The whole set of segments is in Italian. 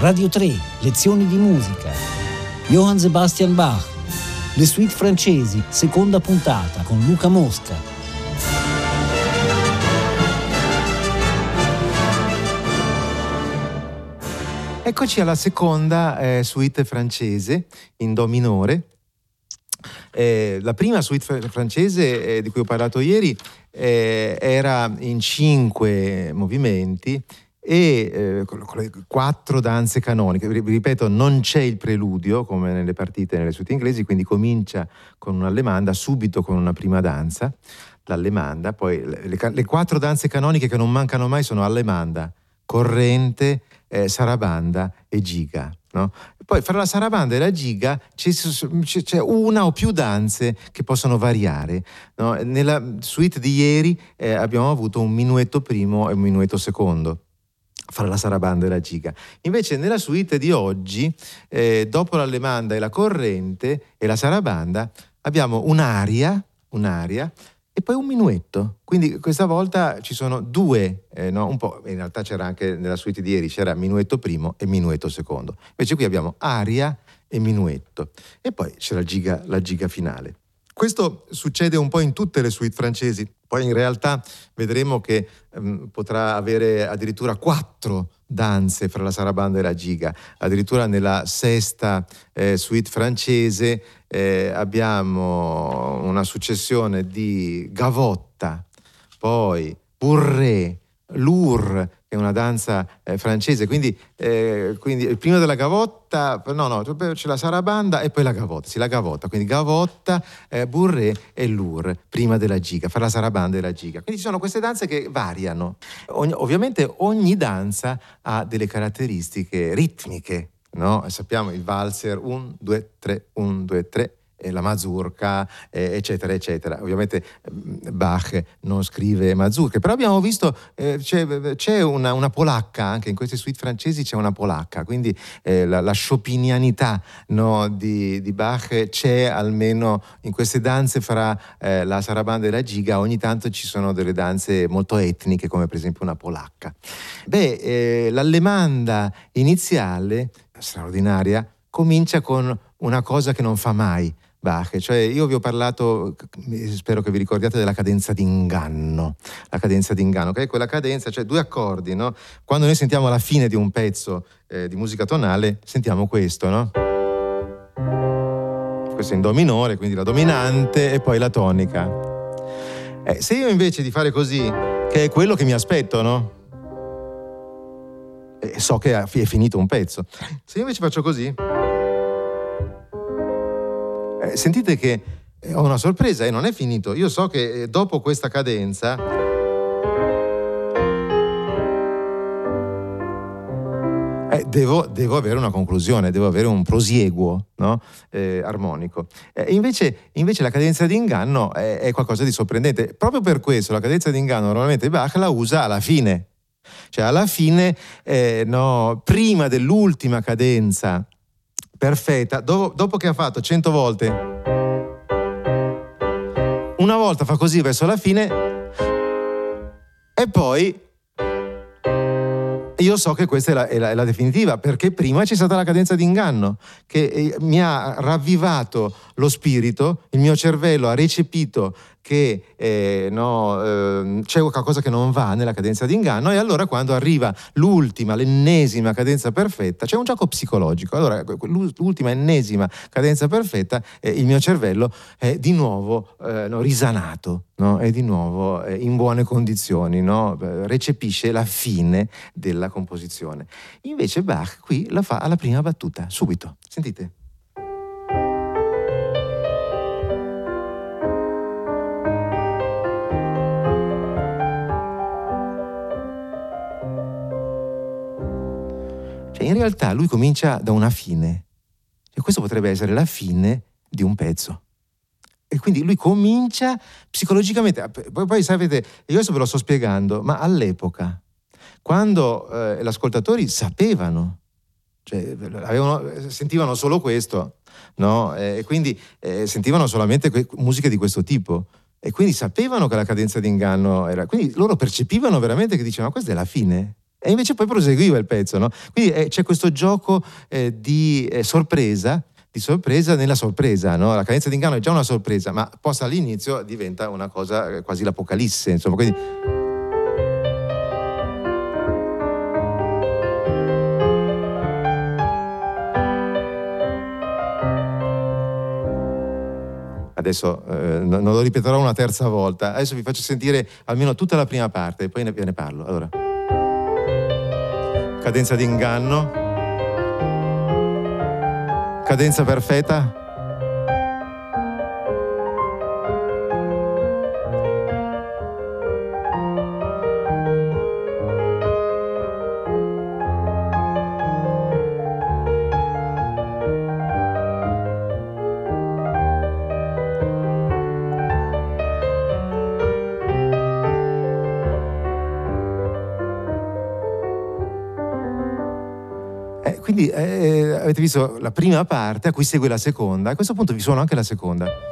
Radio 3, lezioni di musica. Johann Sebastian Bach. Le suite francesi, seconda puntata con Luca Mosca. Eccoci alla seconda eh, suite francese in Do minore. Eh, la prima suite francese eh, di cui ho parlato ieri eh, era in cinque movimenti e eh, con le quattro danze canoniche. Ripeto, non c'è il preludio come nelle partite nelle suite inglesi, quindi comincia con un'allemanda, subito con una prima danza, l'allemanda, poi le, le, le quattro danze canoniche che non mancano mai sono allemanda, corrente, eh, sarabanda e giga. No? Poi fra la sarabanda e la giga c'è, c'è, una o più danze che possono variare. No? Nella suite di ieri eh, abbiamo avuto un minuetto primo e un minuetto secondo fra la sarabanda e la giga. Invece nella suite di oggi, eh, dopo l'allemanda e la corrente e la sarabanda, abbiamo un'aria, un'aria e poi un minuetto. Quindi questa volta ci sono due, eh, no, in realtà c'era anche nella suite di ieri, c'era minuetto primo e minuetto secondo. Invece qui abbiamo aria e minuetto. E poi c'è la giga, la giga finale. Questo succede un po' in tutte le suite francesi, poi in realtà vedremo che um, potrà avere addirittura quattro danze fra la sarabanda e la giga. Addirittura nella sesta eh, suite francese eh, abbiamo una successione di gavotta, poi bourrée, lourd, che è una danza eh, francese, quindi, eh, quindi, prima della gavotta, no, no, c'è la sarabanda e poi la gavotta, sì, la gavotta, quindi gavotta, eh, bourré e lour, prima della giga, fra la sarabanda e la giga. Quindi ci sono queste danze che variano. Ogni, ovviamente ogni danza ha delle caratteristiche ritmiche, no? Sappiamo il valzer 1, 2, 3, 1, 2, 3, la mazurka, eh, eccetera, eccetera. Ovviamente mm, Bach non scrive mazurche, però abbiamo visto, eh, c'è, c'è una, una, polacca, anche in queste suite francesi c'è una polacca, quindi eh, la, la chopinianità no, di, di, Bach c'è almeno in queste danze fra eh, la sarabanda e la giga, ogni tanto ci sono delle danze molto etniche, come per esempio una polacca. Beh, eh, l'allemanda iniziale, straordinaria, comincia con una cosa che non fa mai, Bach, cioè io vi ho parlato, spero che vi ricordiate della cadenza d'inganno, la cadenza d'inganno, che è quella cadenza, cioè due accordi, no? Quando noi sentiamo la fine di un pezzo eh, di musica tonale, sentiamo questo, no? Questo è in do minore, quindi la dominante e poi la tonica. Eh, se io invece di fare così, che è quello che mi aspetto, no? E so che è finito un pezzo. Se io invece faccio così eh, sentite che eh, ho una sorpresa e non è finito. Io so che eh, dopo questa cadenza eh, devo, devo, avere una conclusione, devo avere un prosieguo no? eh, armonico. Eh, invece, invece, la cadenza di inganno è, è, qualcosa di sorprendente. Proprio per questo la cadenza di inganno normalmente Bach la usa alla fine. Cioè alla fine, eh, no, prima dell'ultima cadenza perfetta, dopo, dopo che ha fatto 100 volte, una volta fa così verso la fine e poi io so che questa è la, è, la, è la, definitiva, perché prima c'è stata la cadenza di inganno, che eh, mi ha ravvivato lo spirito, il mio cervello ha recepito che eh, no, eh, c'è qualcosa che non va nella cadenza di inganno e allora quando arriva l'ultima, l'ennesima cadenza perfetta, c'è un gioco psicologico. Allora l'ultima, ennesima cadenza perfetta, eh, il mio cervello è di nuovo eh, no, risanato, no? è di nuovo eh, in buone condizioni, recepisce la fine della composizione. Invece Bach qui la fa alla prima battuta, subito. Sentite. In realtà lui comincia da una fine. E questo potrebbe essere la fine di un pezzo. E quindi lui comincia psicologicamente. Poi, poi sapete, io adesso ve lo sto spiegando, ma all'epoca, quando eh, gli ascoltatori sapevano, cioè avevano, sentivano solo questo, no? E quindi eh, sentivano solamente que- musiche di questo tipo. E quindi sapevano che la cadenza d'inganno era. Quindi loro percepivano veramente che dicevano: Ma questa è la fine. E invece poi proseguiva il pezzo, no? Quindi eh, c'è questo gioco eh, di eh, sorpresa, di sorpresa nella sorpresa, no? La cadenza d'inganno è già una sorpresa, ma posta all'inizio diventa una cosa eh, quasi l'apocalisse, insomma. Quindi... Adesso eh, non lo ripeterò una terza volta, adesso vi faccio sentire almeno tutta la prima parte e poi ne, ne parlo. Allora cadenza d'inganno, cadenza perfetta, visto la prima parte a cui segue la seconda, a questo punto vi suono anche la seconda.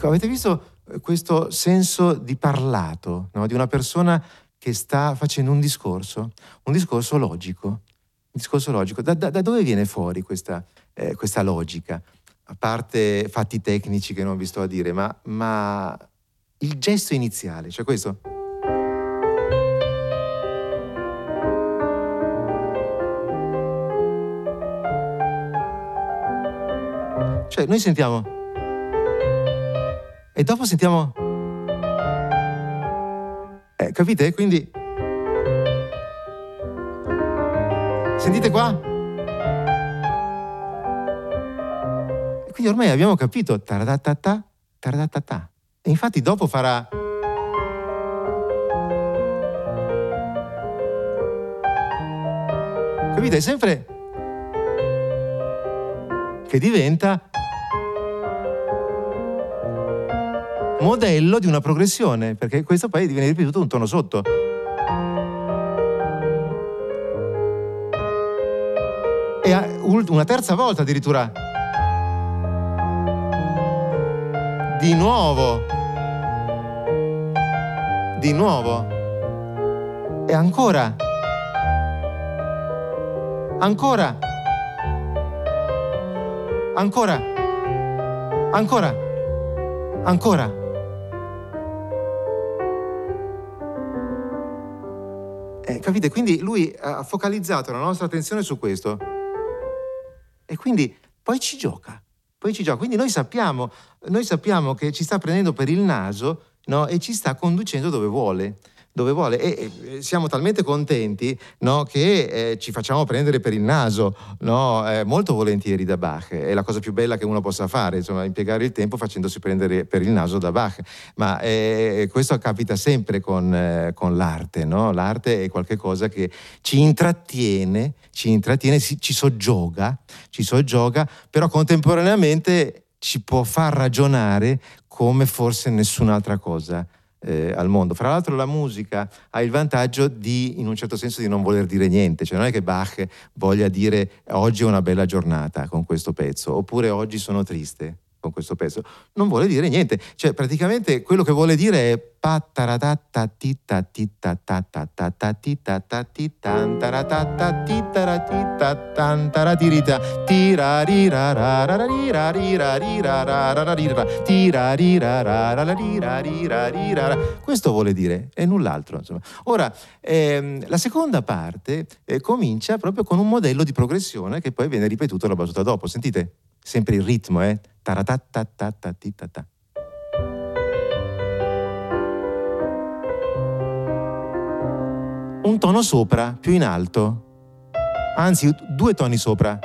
Ecco, avete visto eh, questo senso di parlato, no? di una persona che sta facendo un discorso, un discorso logico. Un discorso logico. Da, da, da dove viene fuori questa, eh, questa, logica? A parte fatti tecnici che non vi sto a dire, ma, ma il gesto iniziale, cioè questo. Cioè, noi sentiamo e dopo sentiamo... Eh, capite? Quindi... Sentite qua? E quindi ormai abbiamo capito. Taratatata, taratatata. E infatti dopo farà... Capite? È sempre che diventa modello di una progressione, perché questo poi viene ripetuto un tono sotto. E una terza volta addirittura. Di nuovo. Di nuovo. E ancora. Ancora. Ancora. Ancora. Ancora. Capite? Quindi lui ha focalizzato la nostra attenzione su questo. E quindi poi ci gioca. Poi ci gioca. Quindi noi sappiamo, noi sappiamo che ci sta prendendo per il naso no? e ci sta conducendo dove vuole dove vuole. E, e siamo talmente contenti no, che eh, ci facciamo prendere per il naso no, eh, molto volentieri da Bach, è la cosa più bella che uno possa fare, insomma, impiegare il tempo facendosi prendere per il naso da Bach, ma eh, questo capita sempre con, eh, con l'arte, no? l'arte è qualcosa che ci intrattiene, ci, intrattiene ci, ci soggioga, ci soggioga, però contemporaneamente ci può far ragionare come forse nessun'altra cosa eh, al mondo. Fra l'altro la musica ha il vantaggio di, in un certo senso, di non voler dire niente, cioè non è che Bach voglia dire oggi è una bella giornata con questo pezzo, oppure oggi sono triste con questo pezzo, non vuole dire niente, cioè praticamente quello che vuole dire è questo vuole dire e null'altro insomma. ora ehm, la seconda parte eh, comincia proprio con un modello di progressione che poi viene ripetuto la battuta dopo sentite sempre il ritmo eh Taratatatatatatitata. un tono sopra, più in alto. Anzi, due toni sopra.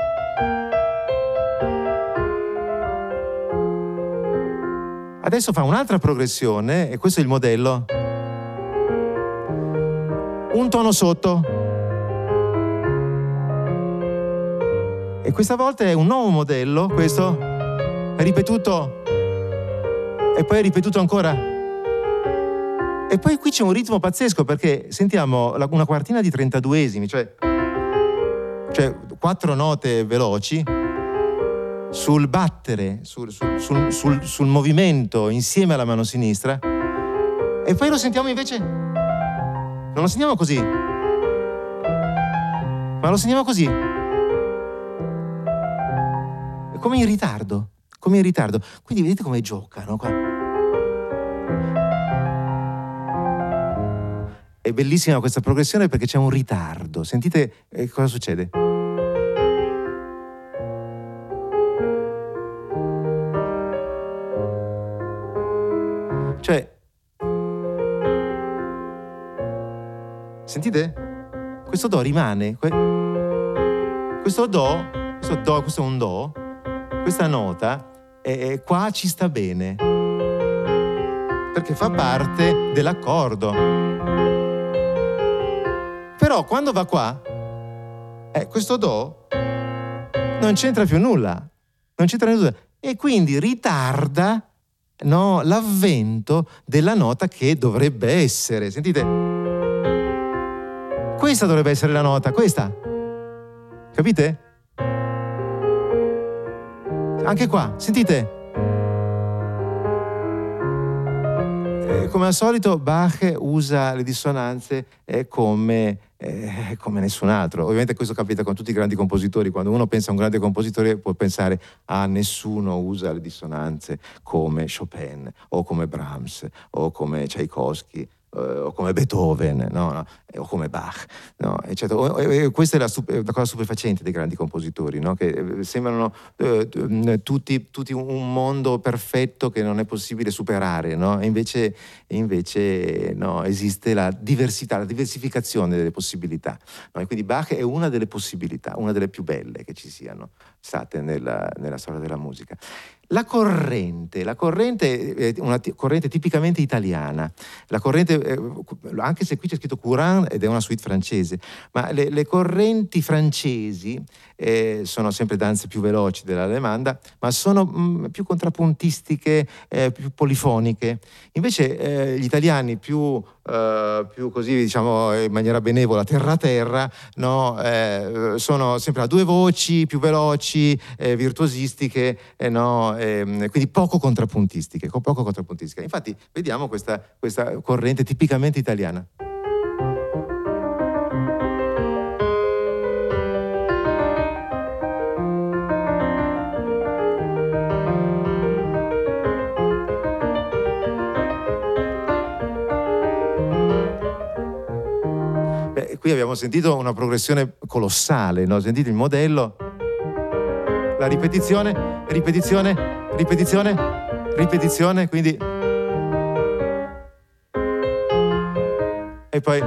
Adesso fa un'altra progressione e questo è il modello. Un tono sotto. Questa volta è un nuovo modello, questo. È ripetuto. E poi è ripetuto ancora. E poi qui c'è un ritmo pazzesco perché sentiamo una quartina di 32esimi, cioè, cioè quattro note veloci sul battere, sul, sul, sul, sul, movimento insieme alla mano sinistra. E poi lo sentiamo invece, non lo sentiamo così, ma lo sentiamo così, come in ritardo, come in ritardo. Quindi vedete come giocano qua. È bellissima questa progressione perché c'è un ritardo. Sentite eh, cosa succede. Cioè, sentite? Questo Do rimane. Questo Do, questo Do, questo è un Do, questa nota, eh, qua ci sta bene. Perché fa parte dell'accordo. Però quando va qua, eh, questo Do non c'entra più nulla. Non c'entra nulla. E quindi ritarda no, l'avvento della nota che dovrebbe essere. Sentite? Questa dovrebbe essere la nota, questa. Capite? Anche qua, sentite? Eh, come al solito Bach usa le dissonanze eh, come, eh, come, nessun altro. Ovviamente questo capita con tutti i grandi compositori. Quando uno pensa a un grande compositore può pensare a ah, nessuno usa le dissonanze come Chopin o come Brahms o come Tchaikovsky eh, o come Beethoven, no, o come Bach. No, eccetera. questa è la, la, cosa stupefacente dei grandi compositori, no? che eh, sembrano eh, tutti, tutti, un mondo perfetto che non è possibile superare, e invece, invece esiste la diversità, la diversificazione delle possibilità. E quindi Bach è una delle possibilità, una delle più belle che ci siano state nella, nella storia della musica. La corrente, la corrente è una corrente tipicamente italiana, corrente, eh, anche se qui c'è scritto courant ed è una suite francese, ma le, le correnti francesi eh, sono sempre danze più veloci dell'allemanda, ma sono mh, mm, più contrappuntistiche, eh, più polifoniche. Invece eh, gli italiani più, eh, più, così, diciamo, in maniera benevola, terra-terra, no? Eh, sono sempre a due voci, più veloci, eh, virtuosistiche, no? Ehm, quindi poco contrappuntistiche, poco contrappuntistiche. Infatti vediamo questa, questa corrente tipicamente italiana. qui abbiamo sentito una progressione colossale, no? Sentite il modello, la ripetizione, ripetizione, ripetizione, ripetizione, quindi... E poi...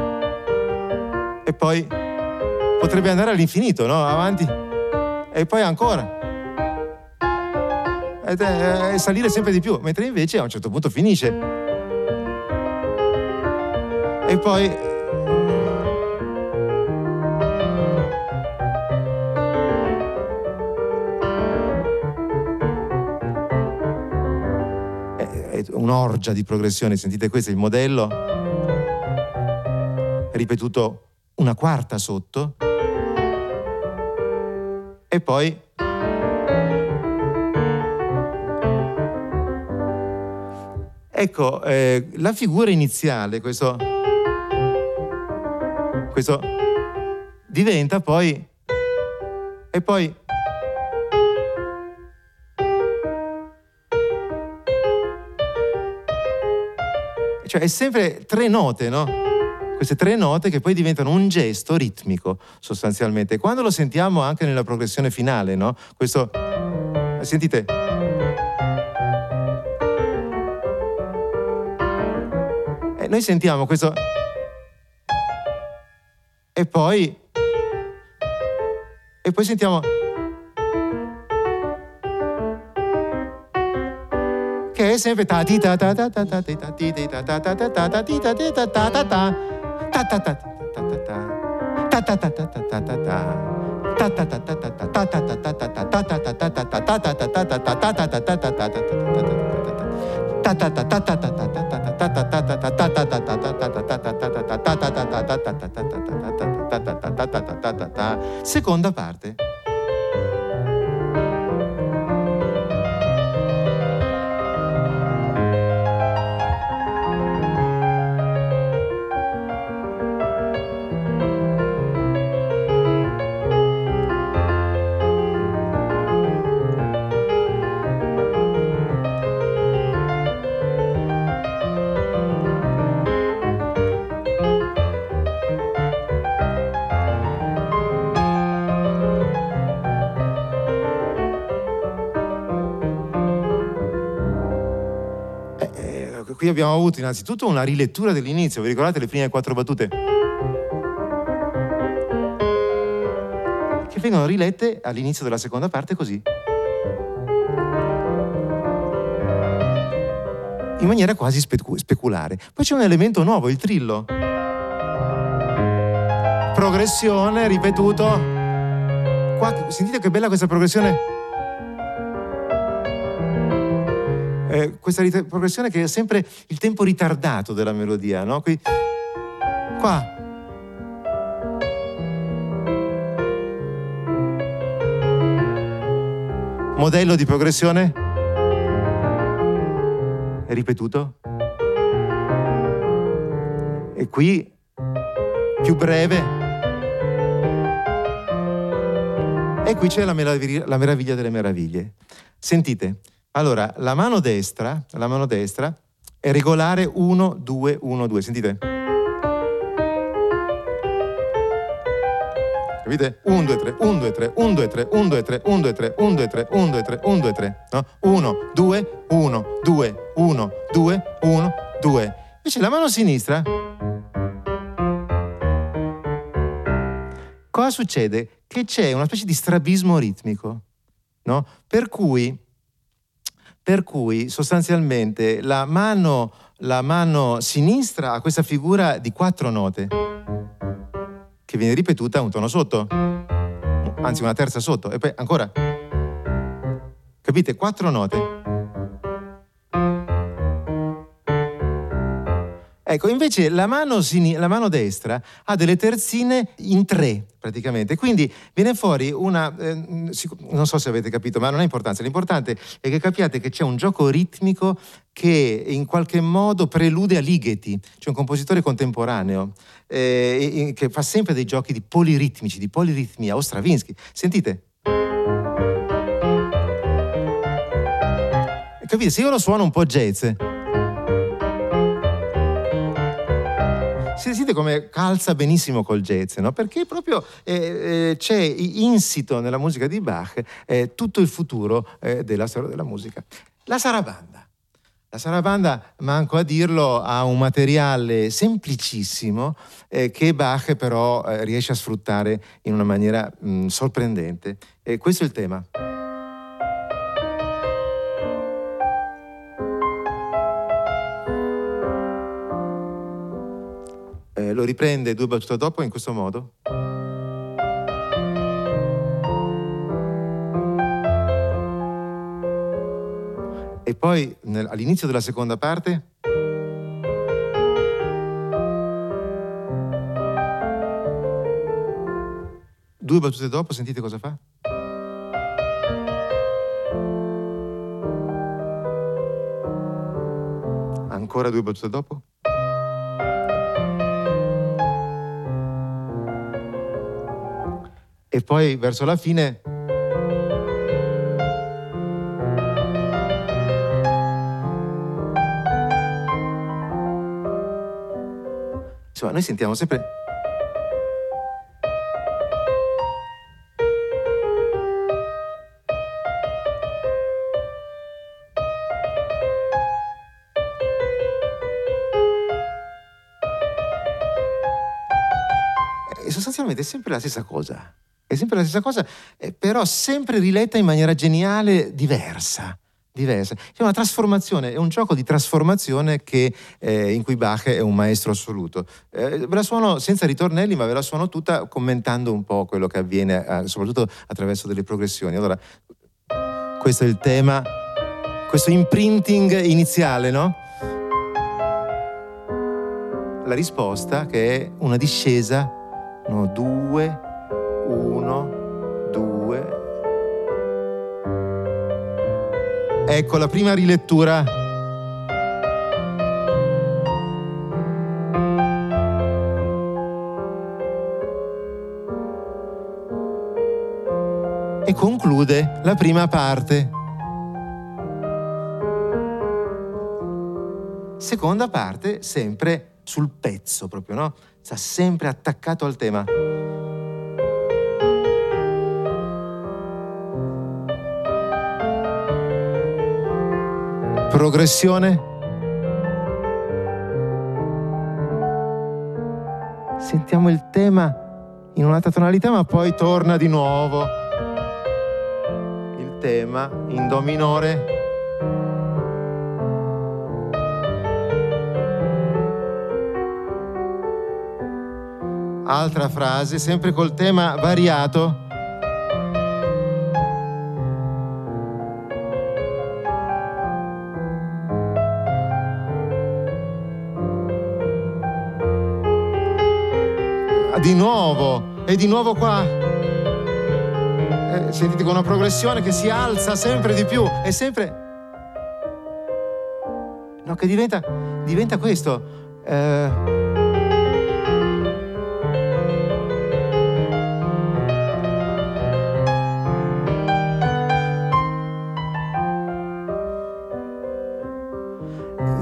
E poi... Potrebbe andare all'infinito, no? Avanti. E poi ancora. E, e salire sempre di più, mentre invece a un certo punto finisce. E poi un'orgia di progressione. Sentite questo il modello, ripetuto una quarta sotto e poi Ecco, eh, la figura iniziale, questo, questo diventa poi e poi Cioè è sempre tre note, no? Queste tre note che poi diventano un gesto ritmico sostanzialmente. Quando lo sentiamo anche nella progressione finale, no? Questo... Sentite? E noi sentiamo questo... e poi e poi sentiamo sempre ta ti ta ta ta ta ta ti ta ti ta ta ta ta ta ta ti ta ti ta ta ta ta ta ta ta ta ta ta ta ta ta ta ta ta ta Seconda parte. Abbiamo avuto innanzitutto una rilettura dell'inizio, vi ricordate le prime quattro battute? Che vengono rilette all'inizio della seconda parte così. In maniera quasi specu- speculare. Poi c'è un elemento nuovo, il trillo. Progressione, ripetuto. Qua, sentite che bella questa progressione? Eh, questa rit- progressione che è sempre il tempo ritardato della melodia, no? Qui, qua. Modello di progressione è ripetuto. E qui più breve. E qui c'è la, meraviglia, la meraviglia delle meraviglie. Sentite, allora, la mano destra, la mano destra è regolare 1, 2, 1, 2. Sentite? Capite? 1, 2, 3, 1, 2, 3, 1, 2, 3, 1, 2, 3, 1, 2, 3, 1, 2, 3, 1, 2, 3, 1, 2, 3. No? 1, 2, 1, 2, 1, 2, 1, 2. Invece la mano sinistra... Cosa succede? Che c'è una specie di strabismo ritmico, no? Per cui per cui sostanzialmente la mano, la mano sinistra ha questa figura di quattro note che viene ripetuta un tono sotto, anzi una terza sotto, e poi ancora. Capite? Quattro note. Ecco, invece la mano, sin- la mano, destra ha delle terzine in tre, praticamente. Quindi viene fuori una... Eh, non so se avete capito, ma non ha importanza. L'importante è che capiate che c'è un gioco ritmico che in qualche modo prelude a Ligeti, cioè un compositore contemporaneo, eh, che fa sempre dei giochi di poliritmici, di poliritmia, o Stravinsky. Sentite. Capite? Se io lo suono un po' jazz sente come calza benissimo col jazz, no? perché proprio eh, eh, c'è insito nella musica di Bach eh, tutto il futuro eh, della storia della musica. La sarabanda. La sarabanda, manco a dirlo, ha un materiale semplicissimo eh, che Bach però eh, riesce a sfruttare in una maniera mh, sorprendente. E questo è il tema. Lo riprende due battute dopo in questo modo. E poi all'inizio della seconda parte due battute dopo sentite cosa fa? Ancora due battute dopo? E poi verso la fine insomma noi sentiamo sempre è sostanzialmente sempre la stessa cosa. È sempre la stessa cosa, eh, però sempre riletta in maniera geniale, diversa diversa. C'è una trasformazione, è un gioco di trasformazione che, eh, in cui Bach è un maestro assoluto. Eh, ve la suono senza ritornelli, ma ve la suono tutta commentando un po' quello che avviene, eh, soprattutto attraverso delle progressioni. Allora, questo è il tema, questo imprinting iniziale, no? La risposta che è una discesa, no, due, uno, due. Ecco la prima rilettura. E conclude la prima parte. Seconda parte, sempre sul pezzo proprio, no? Sta sempre attaccato al tema. Progressione. Sentiamo il tema in un'altra tonalità, ma poi torna di nuovo il tema in Do minore. Altra frase, sempre col tema variato. Di nuovo e di nuovo qua. Eh, sentite con una progressione che si alza sempre di più e sempre... No, che diventa, diventa questo. Eh...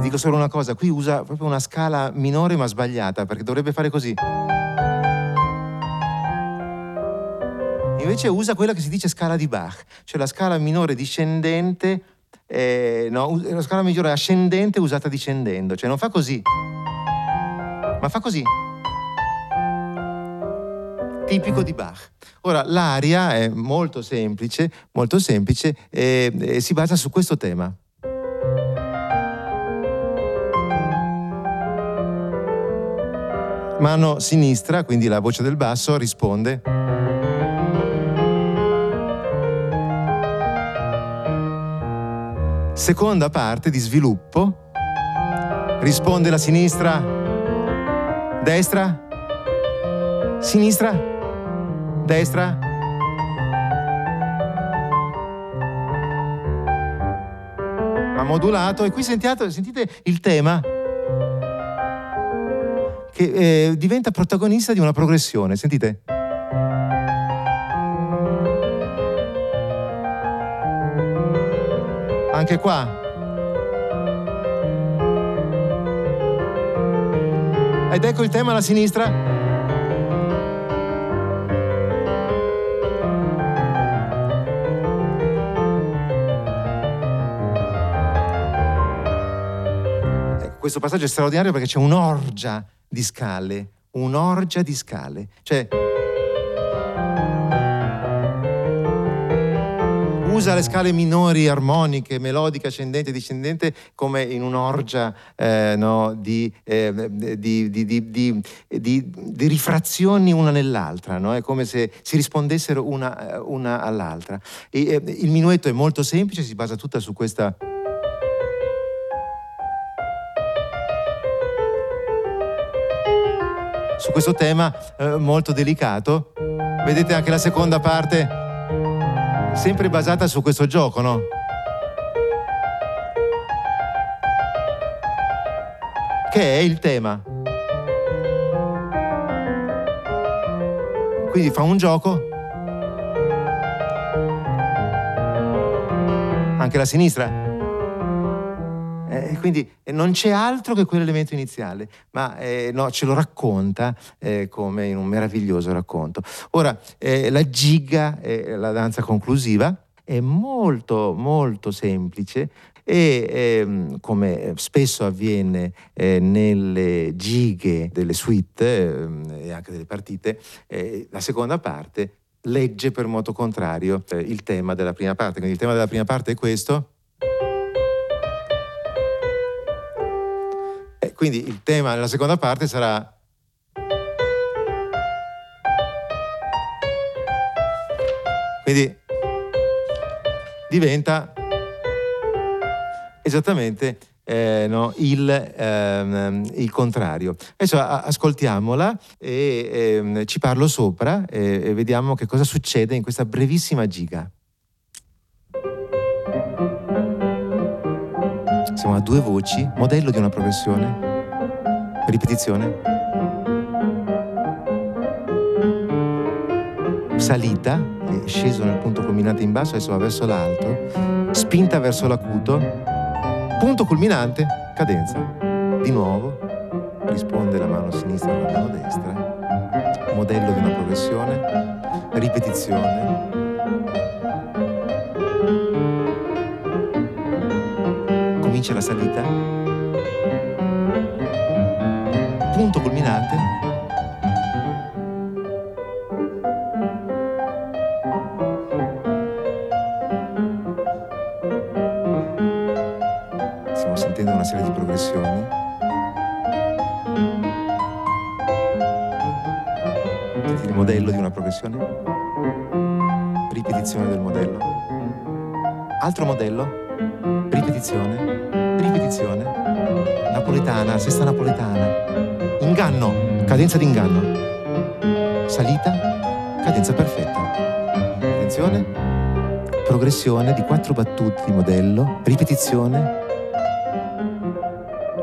Dico solo una cosa, qui usa proprio una scala minore ma sbagliata, perché dovrebbe fare così. Invece usa quella che si dice scala di Bach, cioè la scala minore discendente, eh, no, la scala maggiore ascendente usata discendendo, cioè non fa così, ma fa così. Tipico di Bach. Ora, l'aria è molto semplice, molto semplice e, e si basa su questo tema. Mano sinistra, quindi la voce del basso, risponde. Seconda parte di sviluppo. Risponde la sinistra, destra, sinistra, destra. Ha modulato e qui sentiate, sentite il tema che eh, diventa protagonista di una progressione. Sentite? Anche qua. Ed ecco il tema alla sinistra. Ecco, questo passaggio è straordinario perché c'è un'orgia di scale, un'orgia di scale. Cioè, usa le scale minori armoniche, melodica, ascendente discendente come in un'orgia eh, no, di, eh, di, di, di, rifrazioni una nell'altra, no? è come se si rispondessero una, una all'altra. E, eh, il minuetto è molto semplice, si basa tutta su questa... su questo tema eh, molto delicato. Vedete anche la seconda parte sempre basata su questo gioco, no? Che è il tema. Quindi fa un gioco. Anche la sinistra. Eh, quindi non c'è altro che quell'elemento iniziale, ma eh, no, ce lo racconta eh, come in un meraviglioso racconto. Ora, eh, la giga è la danza conclusiva è molto molto semplice e ehm, come spesso avviene eh, nelle gighe delle suite eh, e anche delle partite, eh, la seconda parte legge per moto contrario eh, il tema della prima parte. Quindi il tema della prima parte è questo. Quindi il tema della seconda parte sarà Quindi diventa esattamente eh, no, il, ehm, il, contrario. Adesso a, ascoltiamola e ehm, ci parlo sopra e, e vediamo che cosa succede in questa brevissima giga. Siamo a due voci, modello di una progressione, ripetizione. Salita, è sceso nel punto culminante in basso, adesso va verso l'alto, spinta verso l'acuto, Punto culminante, cadenza. Di nuovo risponde la mano sinistra alla mano destra, modello di una progressione, ripetizione. Comincia la salita. Punto culminante, serie di progressioni. Il modello di una progressione. Ripetizione del modello. Altro modello. Ripetizione. Ripetizione. Napoletana, sesta napoletana. Inganno. Cadenza d'inganno. Salita. Cadenza perfetta. Attenzione. Progressione di quattro battute di modello. Ripetizione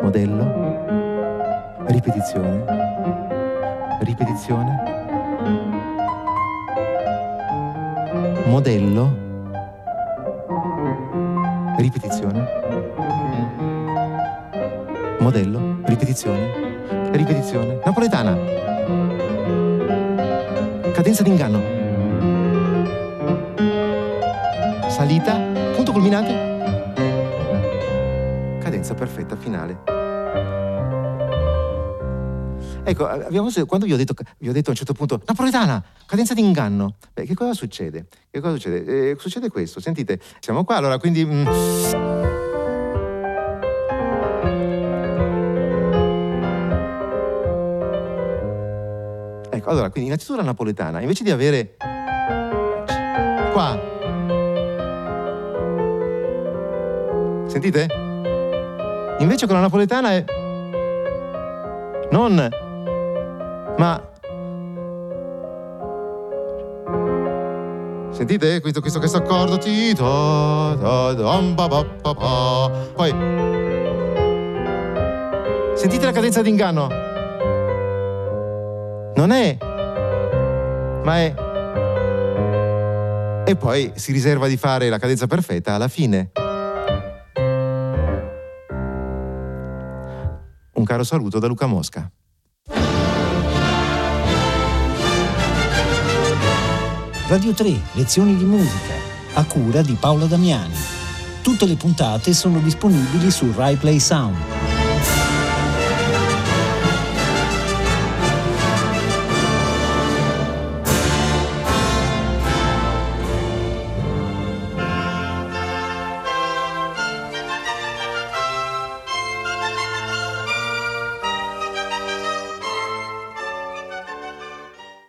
modello, ripetizione, ripetizione, modello, ripetizione, modello, ripetizione, ripetizione, napoletana, cadenza d'inganno, salita, punto culminante, cadenza perfetta finale. Ecco, abbiamo, quando vi ho, detto, vi ho detto a un certo punto, napoletana, cadenza d'inganno, beh, che cosa succede? Che cosa succede? Eh, succede questo, sentite, siamo qua, allora quindi... Mm, ecco, allora, quindi innanzitutto la napoletana, invece di avere qua, sentite? Invece con la napoletana è non ma sentite questo, questo, questo accordo? Poi sentite la cadenza d'inganno? Non è, ma è. E poi si riserva di fare la cadenza perfetta alla fine. Un caro saluto da Luca Mosca. Radio 3, lezioni di musica, a cura di Paola Damiani. Tutte le puntate sono disponibili su RaiPlay Sound.